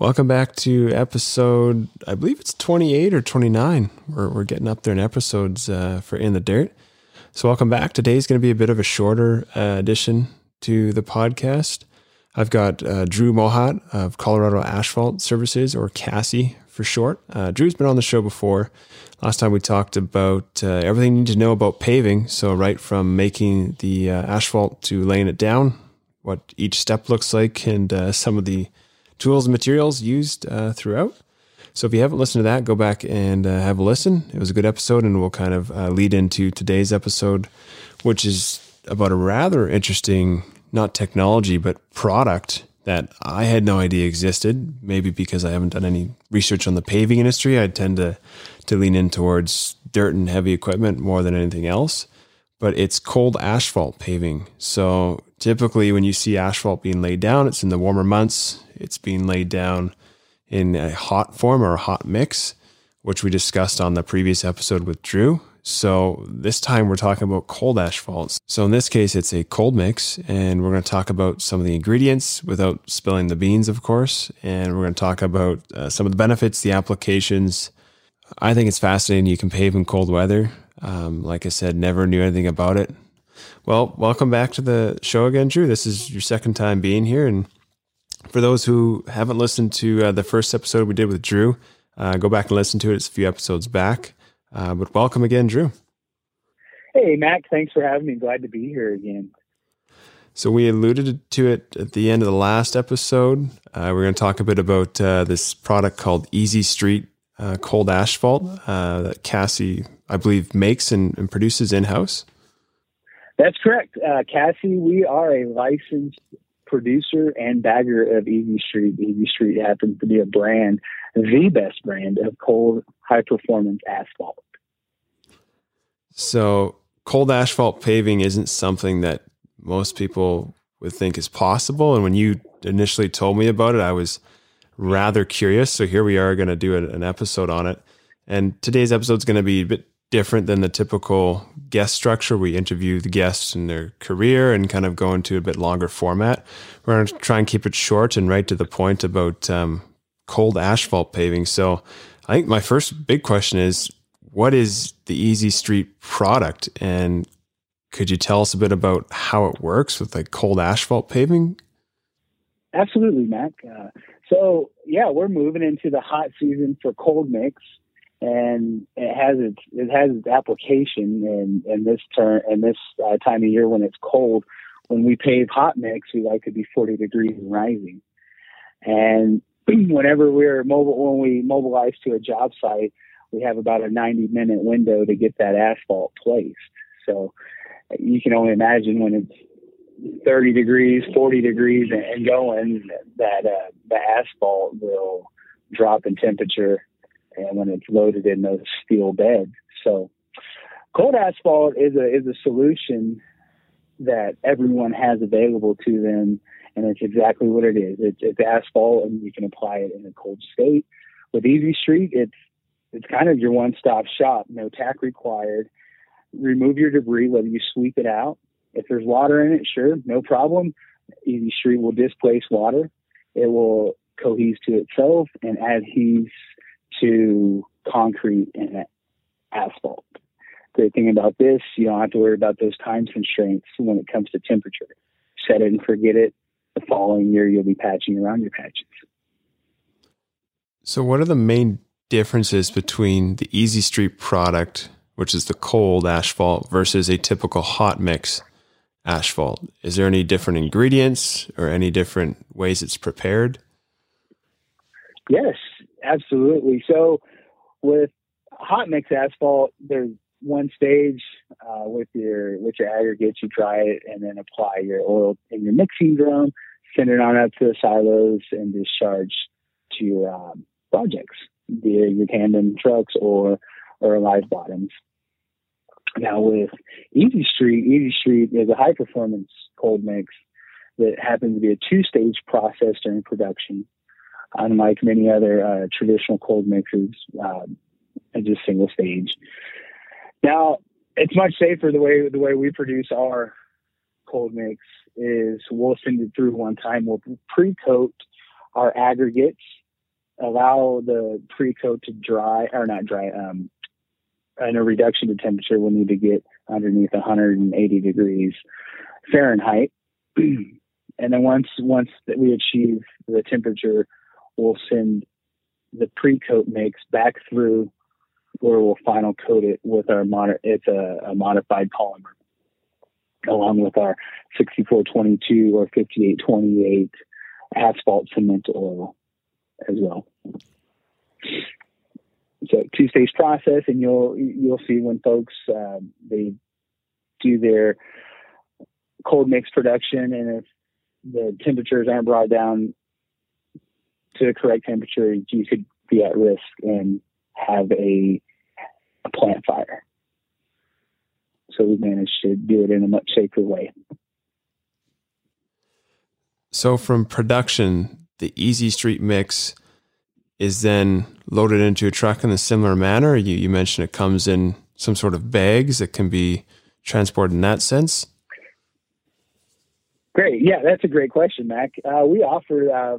Welcome back to episode, I believe it's 28 or 29. We're, we're getting up there in episodes uh, for In the Dirt. So, welcome back. Today's going to be a bit of a shorter uh, addition to the podcast. I've got uh, Drew Mohat of Colorado Asphalt Services, or Cassie for short. Uh, Drew's been on the show before. Last time we talked about uh, everything you need to know about paving. So, right from making the uh, asphalt to laying it down, what each step looks like, and some of the tools and materials used uh, throughout. So if you haven't listened to that, go back and uh, have a listen. It was a good episode, and we'll kind of uh, lead into today's episode, which is about a rather interesting, not technology, but product that I had no idea existed. Maybe because I haven't done any research on the paving industry, I tend to to lean in towards dirt and heavy equipment more than anything else. But it's cold asphalt paving. So typically, when you see asphalt being laid down, it's in the warmer months it's being laid down in a hot form or a hot mix, which we discussed on the previous episode with Drew. So this time we're talking about cold asphalts. So in this case, it's a cold mix, and we're going to talk about some of the ingredients without spilling the beans, of course. And we're going to talk about uh, some of the benefits, the applications. I think it's fascinating. You can pave in cold weather. Um, like I said, never knew anything about it. Well, welcome back to the show again, Drew. This is your second time being here, and for those who haven't listened to uh, the first episode we did with Drew, uh, go back and listen to it. It's a few episodes back. Uh, but welcome again, Drew. Hey, Mac. Thanks for having me. Glad to be here again. So we alluded to it at the end of the last episode. Uh, we're going to talk a bit about uh, this product called Easy Street uh, Cold Asphalt that Cassie, I believe, makes and, and produces in house. That's correct. Uh, Cassie. we are a licensed producer and bagger of Easy Street. Easy Street happens to be a brand, the best brand of cold high performance asphalt. So, cold asphalt paving isn't something that most people would think is possible. And when you initially told me about it, I was rather curious. So, here we are going to do an episode on it. And today's episode is going to be a bit different than the typical guest structure. We interview the guests and their career and kind of go into a bit longer format. We're going to try and keep it short and right to the point about um, cold asphalt paving. So I think my first big question is what is the Easy Street product? And could you tell us a bit about how it works with like cold asphalt paving? Absolutely, Mac. Uh, so yeah, we're moving into the hot season for cold mix and it has its it has its application in in this turn this uh, time of year when it's cold. When we pave hot mix, we like to be 40 degrees and rising. And whenever we're mobile, when we mobilize to a job site, we have about a 90 minute window to get that asphalt placed. So you can only imagine when it's 30 degrees, 40 degrees, and going that uh, the asphalt will drop in temperature and when it's loaded in those steel beds. So cold asphalt is a is a solution that everyone has available to them, and it's exactly what it is. It's, it's asphalt, and you can apply it in a cold state. With Easy Street, it's it's kind of your one stop shop. No tack required. Remove your debris, whether you sweep it out. If there's water in it, sure, no problem. Easy Street will displace water. It will cohese to itself and adhese to concrete and asphalt. Great thing about this, you don't have to worry about those time constraints when it comes to temperature. Set it and forget it. The following year, you'll be patching around your patches. So, what are the main differences between the Easy Street product, which is the cold asphalt, versus a typical hot mix asphalt? Is there any different ingredients or any different ways it's prepared? Yes, absolutely. So with hot mix asphalt, there's one stage uh, with your with your aggregates. You dry it and then apply your oil in your mixing drum. Send it on up to the silos and discharge to your um, projects, via your tandem trucks or or live bottoms. Now with Easy Street, Easy Street is a high performance cold mix that happens to be a two stage process during production unlike many other uh, traditional cold mixes, uh, just single stage. Now, it's much safer the way the way we produce our cold mix is we'll send it through one time. We'll pre-coat our aggregates allow the pre-coat to dry or not dry. Um, and a reduction to temperature will need to get underneath 180 degrees Fahrenheit. and then once once we achieve the temperature, we'll send the pre-coat mix back through where we'll final coat it with our mod- it's a, a modified polymer along with our 6422 or 5828 asphalt cement oil as well. So two stage process, and you'll you'll see when folks uh, they do their cold mix production, and if the temperatures aren't brought down to the correct temperature, you could be at risk and have a, a plant fire. So we managed to do it in a much safer way. So from production, the Easy Street mix is then loaded into a truck in a similar manner. You, you mentioned it comes in some sort of bags that can be transported in that sense. Great. Yeah, that's a great question, Mac. Uh, we offer uh,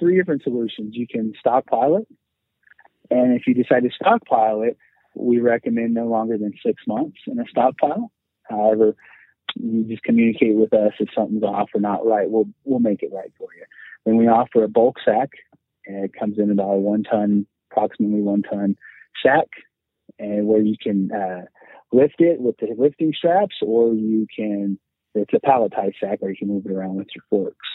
three different solutions. You can stockpile it. And if you decide to stockpile it, we recommend no longer than six months in a stockpile. However, you just communicate with us if something's off or not right. We'll we'll make it right for you. Then we offer a bulk sack, and it comes in about a one ton, approximately one ton sack, and where you can uh, lift it with the lifting straps, or you can it's a palletized sack, or you can move it around with your forks.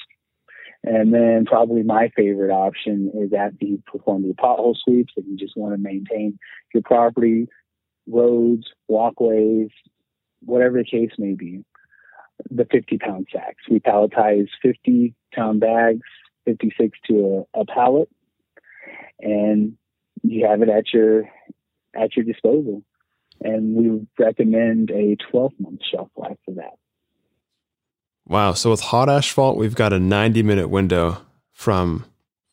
And then probably my favorite option is after you perform the pothole sweeps and you just want to maintain your property, roads, walkways, whatever the case may be, the 50 pound sacks. We palletize 50 pound bags, 56 to a, a pallet, and you have it at your at your disposal. And we recommend a 12 month shelf life for that. Wow. So with hot asphalt, we've got a 90 minute window from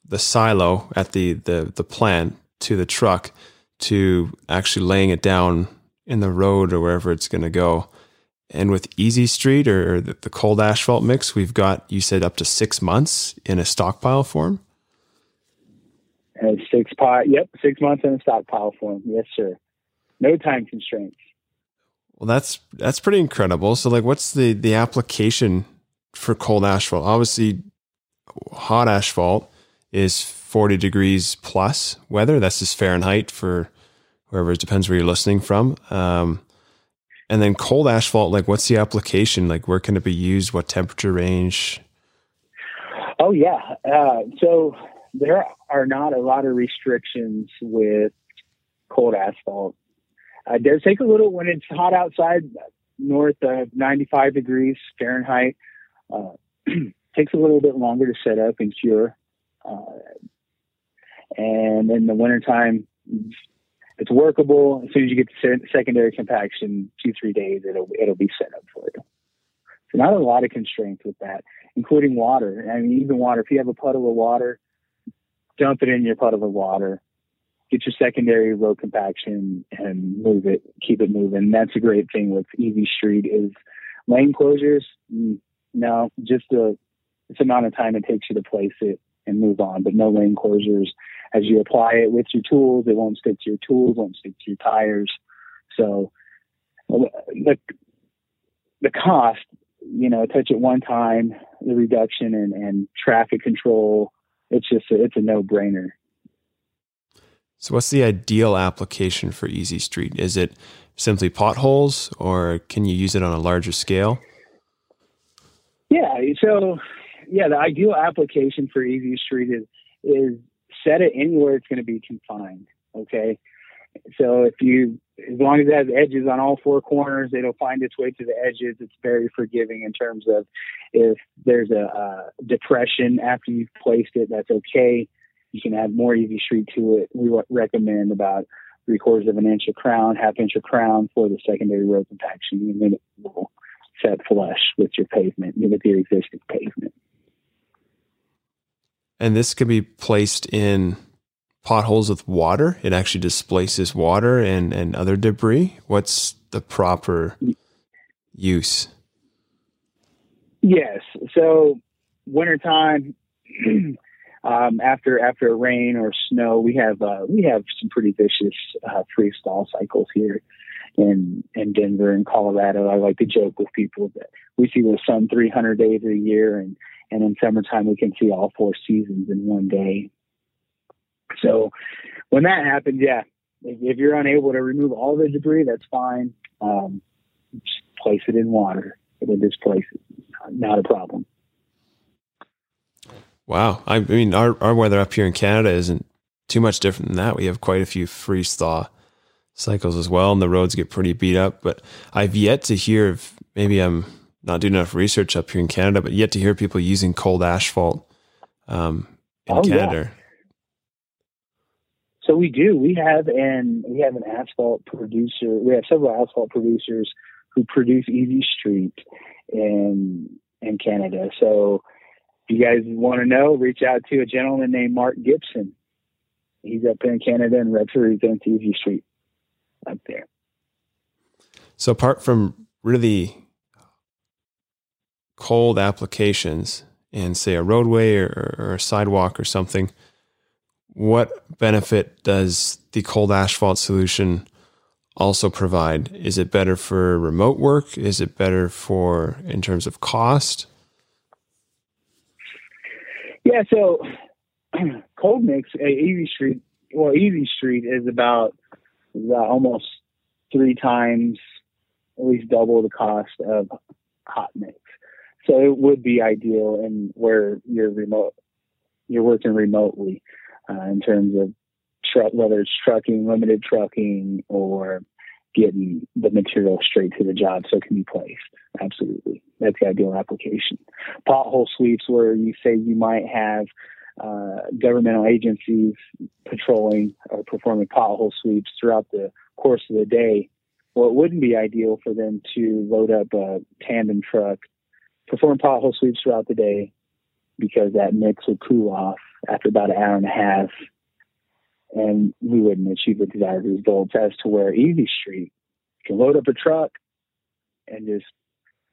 the silo at the, the, the plant to the truck to actually laying it down in the road or wherever it's going to go. And with Easy Street or, the, the, cold asphalt mix, we've got, you said, up to six months in a stockpile form? Uh, six pot, yep, six months in a stockpile form. Yes, sir. No time constraints. Well, that's that's pretty incredible. So, like, what's the the application for cold asphalt? Obviously, hot asphalt is forty degrees plus weather. That's just Fahrenheit for wherever it depends where you're listening from. Um, and then cold asphalt, like, what's the application? Like, where can it be used? What temperature range? Oh yeah. Uh, so there are not a lot of restrictions with cold asphalt. Uh, does take a little when it's hot outside, north of 95 degrees Fahrenheit. Uh, takes a little bit longer to set up and cure. Uh, and in the wintertime, it's workable. As soon as you get to secondary compaction, two three days, it'll it'll be set up for you. So not a lot of constraints with that, including water. I mean, even water. If you have a puddle of water, dump it in your puddle of water get your secondary road compaction and move it, keep it moving. That's a great thing with Easy Street is lane closures. Mm, no, just the it's amount of time it takes you to place it and move on, but no lane closures. As you apply it with your tools, it won't stick to your tools, won't stick to your tires. So the the cost, you know, touch it one time, the reduction and, and traffic control, it's just a, it's a no brainer. So, what's the ideal application for Easy Street? Is it simply potholes, or can you use it on a larger scale? Yeah. So, yeah, the ideal application for Easy Street is is set it anywhere it's going to be confined. Okay. So if you, as long as it has edges on all four corners, it'll find its way to the edges. It's very forgiving in terms of if there's a, a depression after you've placed it, that's okay you can add more Easy Street to it. We recommend about three quarters of an inch of crown, half inch of crown for the secondary road compaction, and then it will set flush with your pavement, with your existing pavement. And this can be placed in potholes with water. It actually displaces water and, and other debris. What's the proper use? Yes. So wintertime, um, after after rain or snow, we have uh, we have some pretty vicious uh, freeze thaw cycles here in in Denver and Colorado. I like to joke with people that we see the sun 300 days a year, and and in summertime we can see all four seasons in one day. So when that happens, yeah, if, if you're unable to remove all the debris, that's fine. Um, just place it in water. It'll displace it. Not a problem. Wow. I mean, our, our weather up here in Canada isn't too much different than that. We have quite a few freeze thaw cycles as well, and the roads get pretty beat up. But I've yet to hear of maybe I'm not doing enough research up here in Canada, but yet to hear people using cold asphalt um, in oh, Canada. Yeah. So we do. We have an we have an asphalt producer. We have several asphalt producers who produce Easy Street in in Canada. So you guys want to know, reach out to a gentleman named Mark Gibson. He's up in Canada and on Easy Street up there. So apart from really cold applications and say a roadway or, or a sidewalk or something, what benefit does the cold asphalt solution also provide? Is it better for remote work? Is it better for in terms of cost? Yeah, so cold mix at Easy Street, well, Easy Street is about uh, almost three times, at least double the cost of hot mix. So it would be ideal and where you're remote, you're working remotely uh, in terms of truck, whether it's trucking, limited trucking, or getting the material straight to the job so it can be placed. Absolutely. That's the ideal application. Pothole sweeps where you say you might have uh, governmental agencies patrolling or performing pothole sweeps throughout the course of the day. Well, it wouldn't be ideal for them to load up a tandem truck, perform pothole sweeps throughout the day because that mix would cool off after about an hour and a half and we wouldn't achieve the desired results as to where Easy Street can load up a truck and just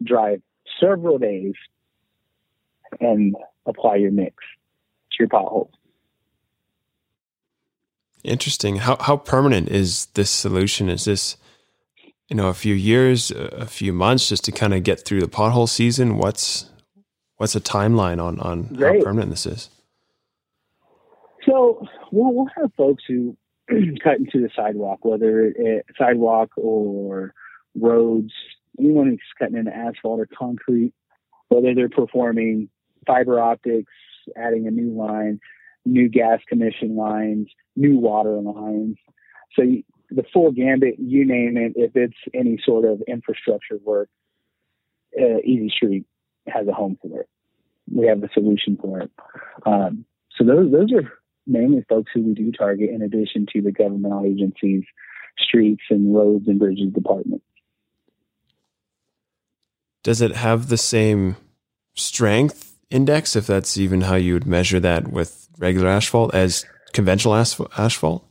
drive several days and apply your mix to your potholes. Interesting. How how permanent is this solution? Is this you know a few years, a few months, just to kind of get through the pothole season? What's what's a timeline on on how permanent this is? So we'll, we'll have folks who cut into the sidewalk, whether it, sidewalk or roads, anyone who's cutting into asphalt or concrete, whether they're performing fiber optics, adding a new line, new gas commission lines, new water lines. So you, the full gambit, you name it, if it's any sort of infrastructure work, uh, Easy Street has a home for it. We have a solution for it. Um, so those those are mainly folks who we do target in addition to the governmental agencies, streets and roads and bridges department. Does it have the same strength index, if that's even how you would measure that with regular asphalt, as conventional asphalt?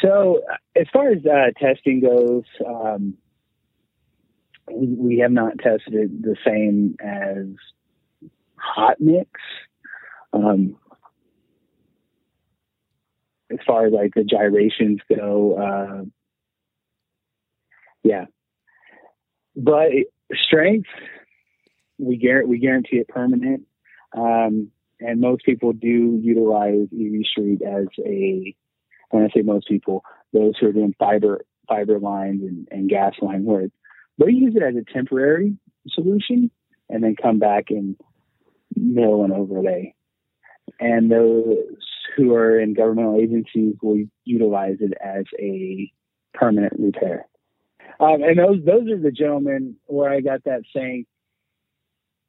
So, as far as uh, testing goes, um, we, have not tested it the same as hot mix. Um, as far as like the gyrations go, uh, yeah. But strength, we guarantee we guarantee it permanent, um, and most people do utilize Easy Street as a. When I say most people, those who are doing fiber fiber lines and, and gas line work, they use it as a temporary solution, and then come back and mill and overlay. And those who are in governmental agencies will utilize it as a permanent repair. Um, and those those are the gentlemen where I got that saying.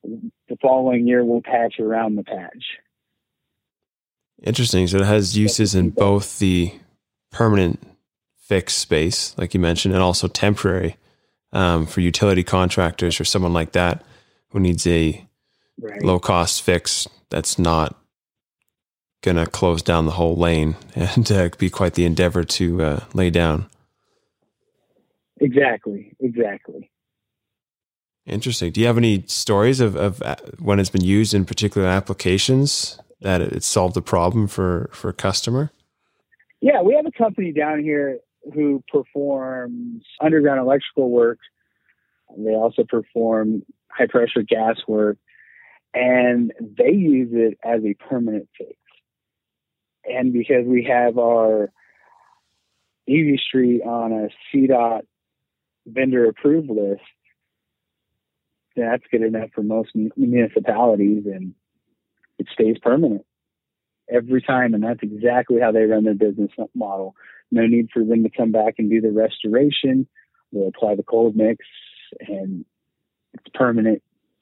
The following year, we'll patch around the patch. Interesting. So it has uses in both the permanent fixed space, like you mentioned, and also temporary um, for utility contractors or someone like that who needs a right. low cost fix that's not going to close down the whole lane and uh, be quite the endeavor to uh, lay down. Exactly, exactly. Interesting. Do you have any stories of, of uh, when it's been used in particular applications that it solved a problem for for a customer? Yeah, we have a company down here who performs underground electrical work. They also perform high pressure gas work, and they use it as a permanent fix. And because we have our Easy Street on a CDOT vendor approved list, that's good enough for most municipalities and it stays permanent every time. And that's exactly how they run their business model. No need for them to come back and do the restoration. They'll apply the cold mix and it's permanent,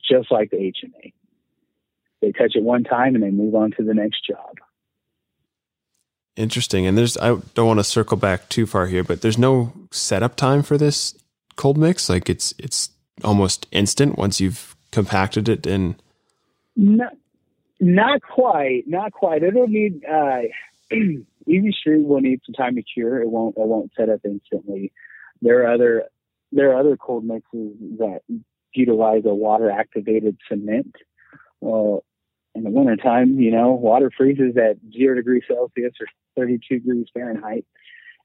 just like the HMA. They touch it one time and they move on to the next job. Interesting. And there's, I don't want to circle back too far here, but there's no setup time for this cold mix. Like it's, it's almost instant once you've compacted it in. Not, not quite, not quite. It'll need, uh, Easy Street will need some time to cure. It won't, it won't set up instantly. There are other, there are other cold mixes that utilize a water activated cement. Well, in the wintertime, you know, water freezes at zero degrees Celsius or 32 degrees Fahrenheit.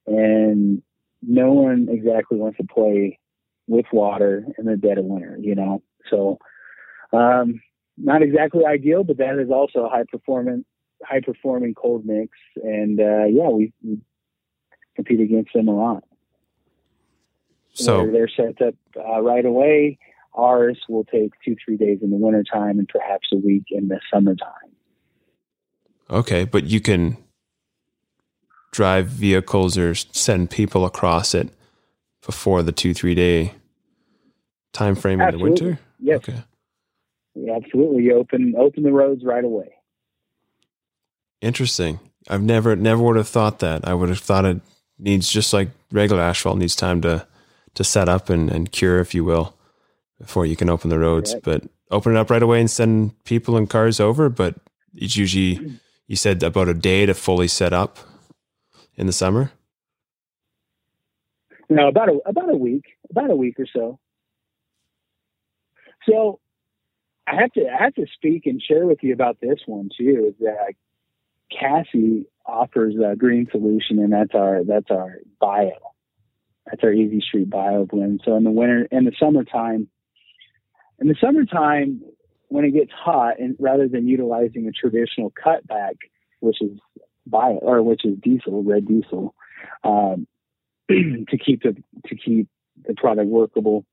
And no one exactly wants to play with water in the dead of winter, you know. So, um, not exactly ideal, but that is also a high performance, high performing cold mix. And uh, yeah, we, we, compete against them a lot. So they're, they're set up uh, right away. Ours will take two, three days in the wintertime and perhaps a week in the summertime. Okay, but you can drive vehicles or send people across it before the two, three day time frame absolutely. in the winter? Yes. Okay. Yeah, absolutely. You open open the roads right away. Interesting. I've never never would have thought that. I would have thought it needs just like regular asphalt needs time to to set up and, and cure, if you will before you can open the roads. Correct. But open it up right away and send people and cars over. But it's usually, you said about a day to fully set up in the summer. No, about a about a week, about a week or so. So, I have to I have to speak and share with you about this one too. Is that Cassie offers a green solution, and that's our that's our bio. That's our Easy Street Bio blend. So in the winter, in the summertime, in the summertime, when it gets hot, and rather than utilizing a traditional cutback, which is bio or which is diesel, red diesel, um, to keep the to keep the product workable.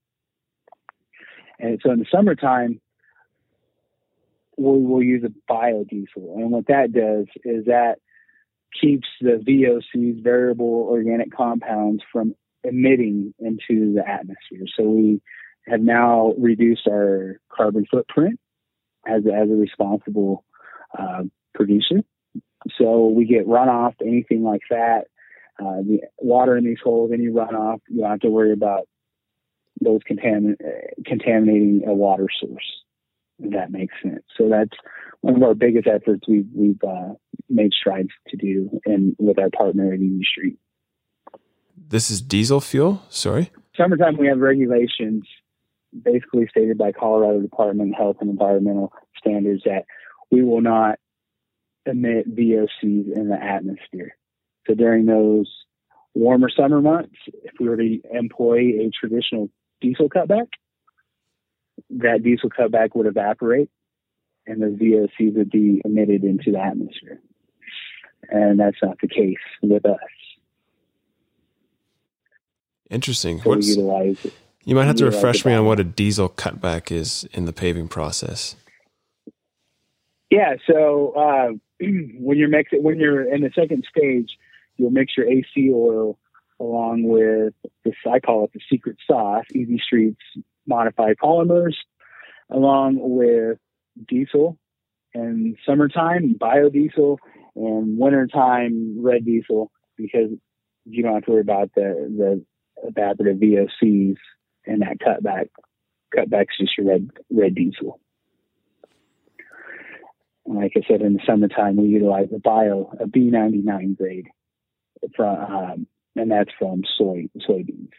And so in the summertime, we will use a biodiesel, and what that does is that keeps the VOCs, variable organic compounds, from emitting into the atmosphere. So we have now reduced our carbon footprint as, as a responsible uh, producer. So we get runoff, anything like that. Uh, the water in these holes, any runoff, you don't have to worry about those contamin- contaminating a water source. If that makes sense. So that's one of our biggest efforts we've, we've uh, made strides to do, and with our partner at Easy Street. This is diesel fuel. Sorry. Summertime, we have regulations basically stated by Colorado Department of Health and Environmental Standards that we will not emit VOCs in the atmosphere. So during those warmer summer months, if we were to employ a traditional diesel cutback, that diesel cutback would evaporate and the VOCs would be emitted into the atmosphere. And that's not the case with us. Interesting. So utilize it. You might have to refresh me on what a diesel cutback is in the paving process. Yeah, so uh, when you're mixing, when you're in the second stage, you'll mix your AC oil along with this. I call it the secret sauce, Easy Streets modified polymers, along with diesel and summertime biodiesel and wintertime red diesel because you don't have to worry about the the evaporative VOCs and that cutback cutback's just your red red diesel. Like I said, in the summertime we utilize a bio a B99 grade from um, and that's from soy soybeans.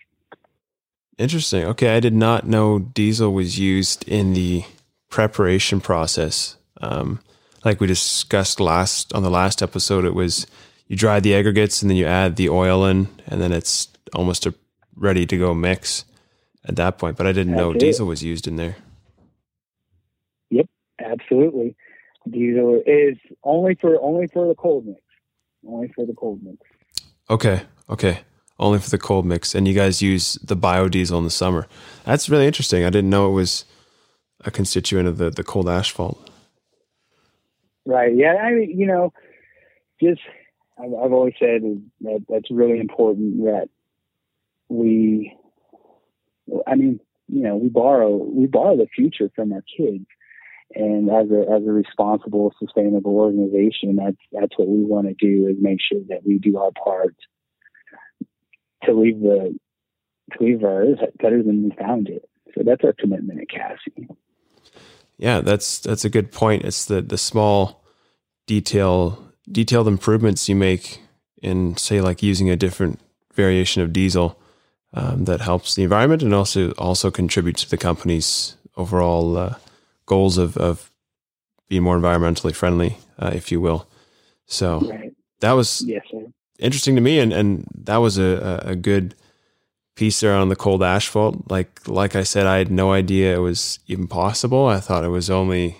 Interesting. Okay, I did not know diesel was used in the preparation process. Um, like we discussed last on the last episode, it was you dry the aggregates and then you add the oil in, and then it's almost a ready to go mix at that point. But I didn't That's know it. diesel was used in there. Yep, absolutely. Diesel is only for only for the cold mix. Only for the cold mix. Okay. Okay. Only for the cold mix, and you guys use the biodiesel in the summer. That's really interesting. I didn't know it was a constituent of the the cold asphalt. Right. Yeah. I mean, you know, just I've, I've always said that that's really important that we. I mean, you know, we borrow we borrow the future from our kids, and as a as a responsible, sustainable organization, that's that's what we want to do is make sure that we do our part to leave the to leave our earth better than we found it. So that's our commitment at Cassie. Yeah, that's that's a good point. It's the the small detail detailed improvements you make in say like using a different variation of diesel um, that helps the environment and also also contributes to the company's overall uh, goals of, of being more environmentally friendly, uh, if you will. So right. that was yes, interesting to me, and and that was a a good piece there on the cold asphalt. Like like I said, I had no idea it was even possible. I thought it was only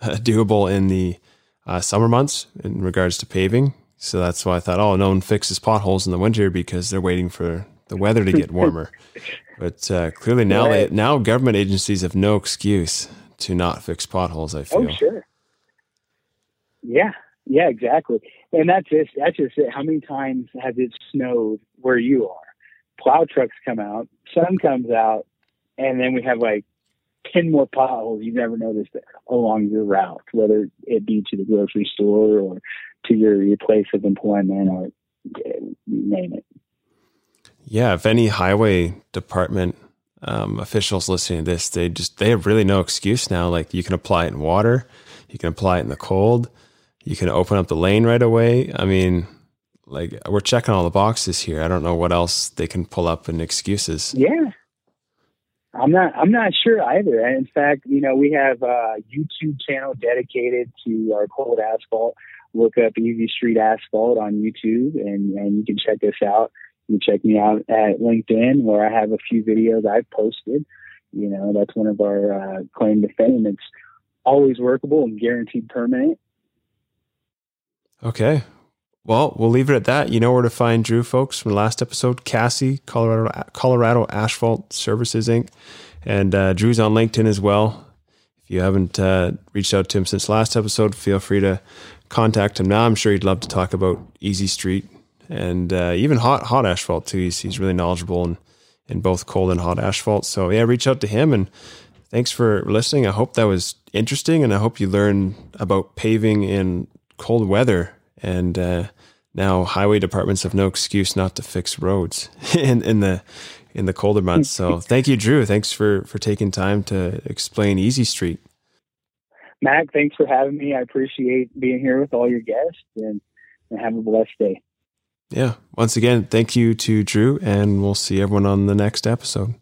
uh, doable in the uh, summer months in regards to paving. So that's why I thought, oh, no one fixes potholes in the winter because they're waiting for the weather to get warmer. but uh, clearly now, right. they, now government agencies have no excuse to not fix potholes. I oh, feel. Oh, sure. Yeah, yeah, exactly. And that's just that's just it. How many times has it snowed where you are? Plow trucks come out, sun comes out, and then we have like 10 more potholes you've never noticed along your route, whether it be to the grocery store or to your, your place of employment or eh, name it. Yeah, if any highway department um, officials listening to this, they just they have really no excuse now. Like you can apply it in water, you can apply it in the cold, you can open up the lane right away. I mean, like we're checking all the boxes here. I don't know what else they can pull up in excuses. Yeah, I'm not. I'm not sure either. In fact, you know, we have a YouTube channel dedicated to our cold asphalt. Look up Easy Street Asphalt on YouTube, and and you can check us out. You can check me out at LinkedIn, where I have a few videos I've posted. You know, that's one of our uh, claim to fame. It's always workable and guaranteed permanent. Okay. Well, we'll leave it at that. You know where to find Drew, folks, from the last episode. Cassie, Colorado, Colorado Asphalt Services Inc. And uh, Drew's on LinkedIn as well. If you haven't uh, reached out to him since last episode, feel free to contact him now. I'm sure he'd love to talk about Easy Street and uh, even hot hot asphalt too. He's, he's really knowledgeable in, in both cold and hot asphalt. So yeah, reach out to him and thanks for listening. I hope that was interesting and I hope you learned about paving in cold weather and uh, now highway departments have no excuse not to fix roads in, in the in the colder months. So thank you, Drew. Thanks for for taking time to explain Easy Street. Mac, thanks for having me. I appreciate being here with all your guests and, and have a blessed day. Yeah. Once again, thank you to Drew, and we'll see everyone on the next episode.